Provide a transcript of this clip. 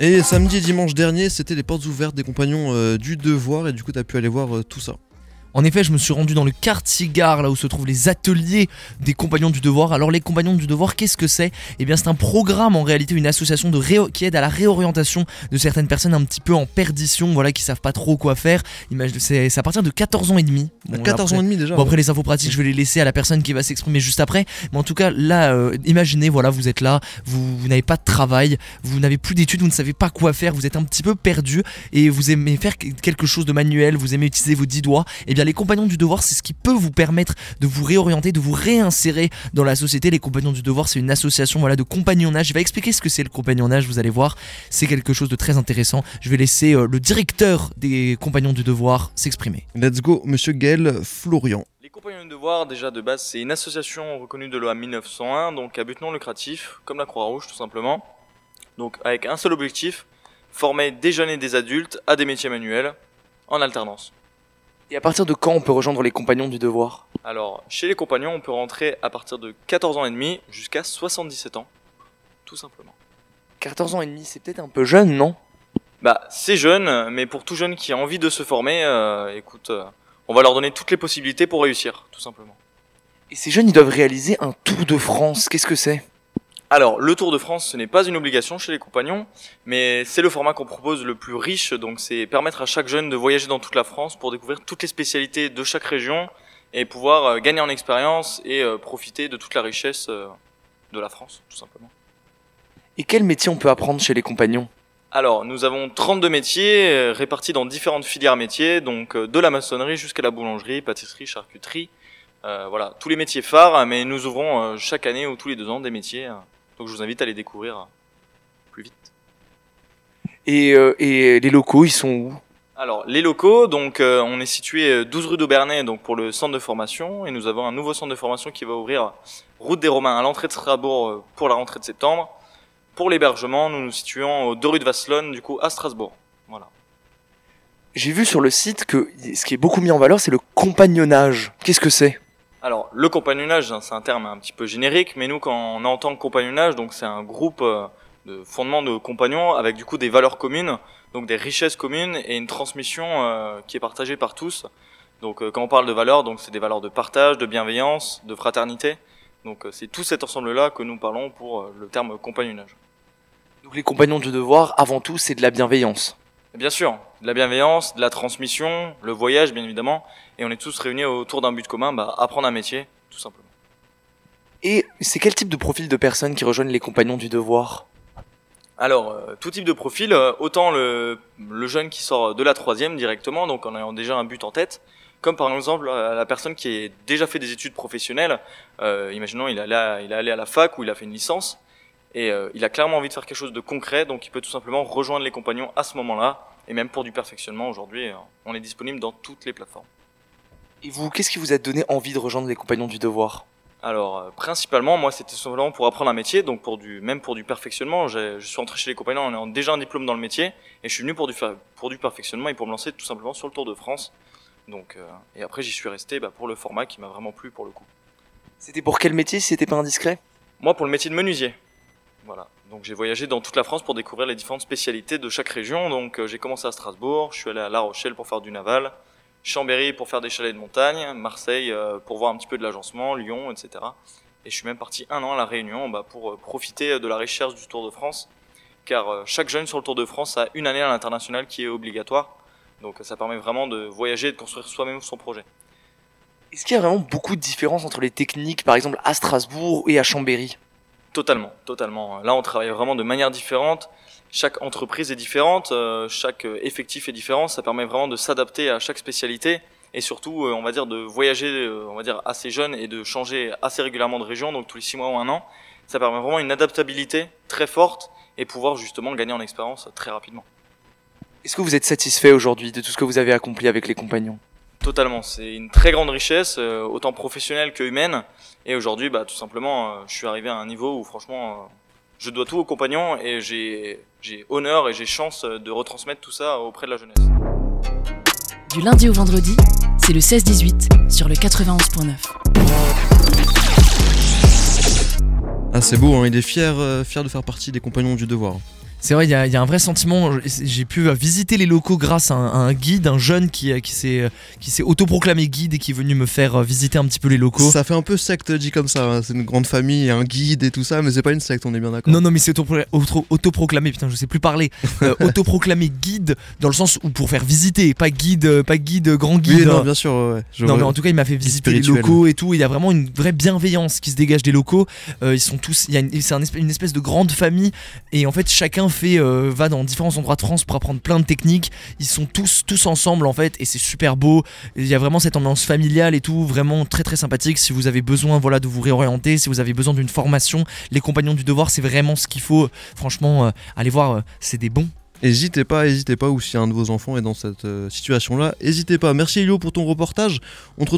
Et samedi et dimanche dernier, c'était les portes ouvertes des compagnons euh, du devoir et du coup t'as pu aller voir euh, tout ça. En effet, je me suis rendu dans le quartier gare, là où se trouvent les ateliers des Compagnons du Devoir. Alors, les Compagnons du Devoir, qu'est-ce que c'est? Eh bien, c'est un programme, en réalité, une association de qui aide à la réorientation de certaines personnes un petit peu en perdition, voilà, qui savent pas trop quoi faire. C'est à partir de 14 ans et demi. Bon, 14 après- ans et demi déjà. Bon après les infos pratiques je vais les laisser à la personne qui va s'exprimer juste après mais en tout cas là euh, imaginez voilà vous êtes là vous, vous n'avez pas de travail vous n'avez plus d'études vous ne savez pas quoi faire vous êtes un petit peu perdu et vous aimez faire que- quelque chose de manuel vous aimez utiliser vos dix doigts et bien les compagnons du devoir c'est ce qui peut vous permettre de vous réorienter de vous réinsérer dans la société les compagnons du devoir c'est une association voilà de compagnonnage je vais expliquer ce que c'est le compagnonnage vous allez voir c'est quelque chose de très intéressant je vais laisser euh, le directeur des compagnons du devoir s'exprimer Let's go, monsieur Gaël Florian. Les Compagnons du Devoir, déjà de base, c'est une association reconnue de loi 1901, donc à but non lucratif, comme la Croix-Rouge tout simplement. Donc avec un seul objectif, former des jeunes et des adultes à des métiers manuels en alternance. Et à partir de quand on peut rejoindre les compagnons du devoir? Alors, chez les compagnons, on peut rentrer à partir de 14 ans et demi jusqu'à 77 ans, tout simplement. 14 ans et demi, c'est peut-être un peu jeune, non? Bah, c'est jeune, mais pour tout jeune qui a envie de se former, euh, écoute, euh, on va leur donner toutes les possibilités pour réussir, tout simplement. Et ces jeunes, ils doivent réaliser un tour de France. Qu'est-ce que c'est? Alors, le Tour de France, ce n'est pas une obligation chez les compagnons, mais c'est le format qu'on propose le plus riche, donc c'est permettre à chaque jeune de voyager dans toute la France pour découvrir toutes les spécialités de chaque région et pouvoir euh, gagner en expérience et euh, profiter de toute la richesse euh, de la France, tout simplement. Et quel métier on peut apprendre chez les compagnons? Alors, nous avons 32 métiers répartis dans différentes filières métiers, donc de la maçonnerie jusqu'à la boulangerie, pâtisserie, charcuterie, euh, voilà, tous les métiers phares, mais nous ouvrons chaque année ou tous les deux ans des métiers, donc je vous invite à les découvrir euh, plus vite. et, euh, et les locaux, ils sont où? Alors, les locaux, donc euh, on est situé euh, 12 rue d'Aubernay donc pour le centre de formation et nous avons un nouveau centre de formation qui va ouvrir route des Romains à l'entrée de Strasbourg euh, pour la rentrée de septembre. Pour l'hébergement, nous nous situons aux deux rue de Vasselonne du coup à Strasbourg. Voilà. J'ai vu sur le site que ce qui est beaucoup mis en valeur, c'est le compagnonnage. Qu'est-ce que c'est? Le compagnonnage, hein, c'est un terme un petit peu générique, mais nous, quand on entend compagnonnage, donc c'est un groupe euh, de fondement de compagnons avec du coup des valeurs communes, donc des richesses communes et une transmission euh, qui est partagée par tous. Donc, euh, quand on parle de valeurs, donc c'est des valeurs de partage, de bienveillance, de fraternité. Donc, c'est tout cet ensemble-là que nous parlons pour le terme compagnonnage. Donc les compagnons du devoir, avant tout, c'est de la bienveillance. Bien sûr, de la bienveillance, de la transmission, le voyage, bien évidemment, et on est tous réunis autour d'un but commun, bah, apprendre un métier, tout simplement. Et c'est quel type de profil de personnes qui rejoignent les compagnons du devoir? Alors, euh, tout type de profil, euh, autant le, le jeune qui sort de la troisième directement, donc en ayant déjà un but en tête, comme par exemple euh, la personne qui a déjà fait des études professionnelles, euh, imaginons il est, allé, il est allé à la fac ou il a fait une licence, et euh, il a clairement envie de faire quelque chose de concret, donc il peut tout simplement rejoindre les compagnons à ce moment-là, et même pour du perfectionnement, aujourd'hui, euh, on est disponible dans toutes les plateformes. Et vous, qu'est-ce qui vous a donné envie de rejoindre les compagnons du devoir? Alors, euh, principalement, moi, c'était simplement pour apprendre un métier, donc pour du, même pour du perfectionnement. Je suis entré chez les compagnons en ayant déjà un diplôme dans le métier, et je suis venu pour du, fer- pour du perfectionnement et pour me lancer tout simplement sur le Tour de France. Donc, euh, et après, j'y suis resté bah, pour le format qui m'a vraiment plu pour le coup. C'était pour quel métier si c'était pas indiscret? Moi, pour le métier de menuisier. Donc, j'ai voyagé dans toute la France pour découvrir les différentes spécialités de chaque région. Donc, euh, j'ai commencé à Strasbourg, je suis allé à La Rochelle pour faire du naval, Chambéry pour faire des chalets de montagne, Marseille euh, pour voir un petit peu de l'agencement, Lyon, etc. Et je suis même parti un an à La Réunion bah, pour euh, profiter de la recherche du Tour de France. Car chaque jeune sur le Tour de France a une année à l'international qui est obligatoire. Donc, ça permet vraiment de voyager et de construire soi-même son projet. Est-ce qu'il y a vraiment beaucoup de différences entre les techniques, par exemple à Strasbourg et à Chambéry? Totalement, totalement. Là, on travaille vraiment de manière différente. Chaque entreprise est différente, euh, chaque euh, effectif est différent. Ça permet vraiment de s'adapter à chaque spécialité et surtout, euh, on va dire, de voyager, on va dire, assez jeune et de changer assez régulièrement de région, donc tous les six mois ou un an. Ça permet vraiment une adaptabilité très forte et pouvoir justement gagner en expérience très rapidement. Est-ce que vous êtes satisfait aujourd'hui de tout ce que vous avez accompli avec les compagnons? Totalement, c'est une très grande richesse, euh, autant professionnelle que humaine. Et aujourd'hui, bah, tout simplement, euh, je suis arrivé à un niveau où franchement, euh, je dois tout aux compagnons et j'ai j'ai honneur et j'ai chance de retransmettre tout ça auprès de la jeunesse. Du lundi au vendredi, c'est le 16-18 sur le 91.9. Ah c'est beau, hein, il est fier, euh, fier de faire partie des compagnons du devoir. C'est vrai, il y, a- il y a un vrai sentiment. J'ai pu visiter les locaux grâce à un, à un guide, un jeune qui, euh, qui s'est euh, qui s'est autoproclamé guide et qui est venu me faire euh, visiter un petit peu les locaux. Ça fait un peu secte dit comme ça, hein. c'est une grande famille, un guide et tout ça, mais c'est pas une secte, on est bien d'accord. Non, non, mais c'est autopro- auto- autoproclamé, putain, je sais plus parler. Euh, autoproclamé guide dans le sens où pour faire visiter, pas guide, pas guide, grand guide. Oui, non, hein. bien sûr, ouais, Non mais en tout cas il m'a fait visiter les locaux et tout, il y a vraiment une vraie bienveillance qui se dégage des locaux, Euh, ils sont tous, il y a une espèce de grande famille et en fait chacun fait, euh, va dans différents endroits de France pour apprendre plein de techniques, ils sont tous, tous ensemble en fait et c'est super beau, il y a vraiment cette ambiance familiale et tout, vraiment très très sympathique, si vous avez besoin voilà, de vous réorienter, si vous avez besoin d'une formation, les compagnons du devoir c'est vraiment ce qu'il faut, franchement euh, allez voir, euh, c'est des bons. Hésitez pas, hésitez pas, ou si un de vos enfants est dans cette euh, situation-là, hésitez pas. Merci Elio pour ton reportage. On te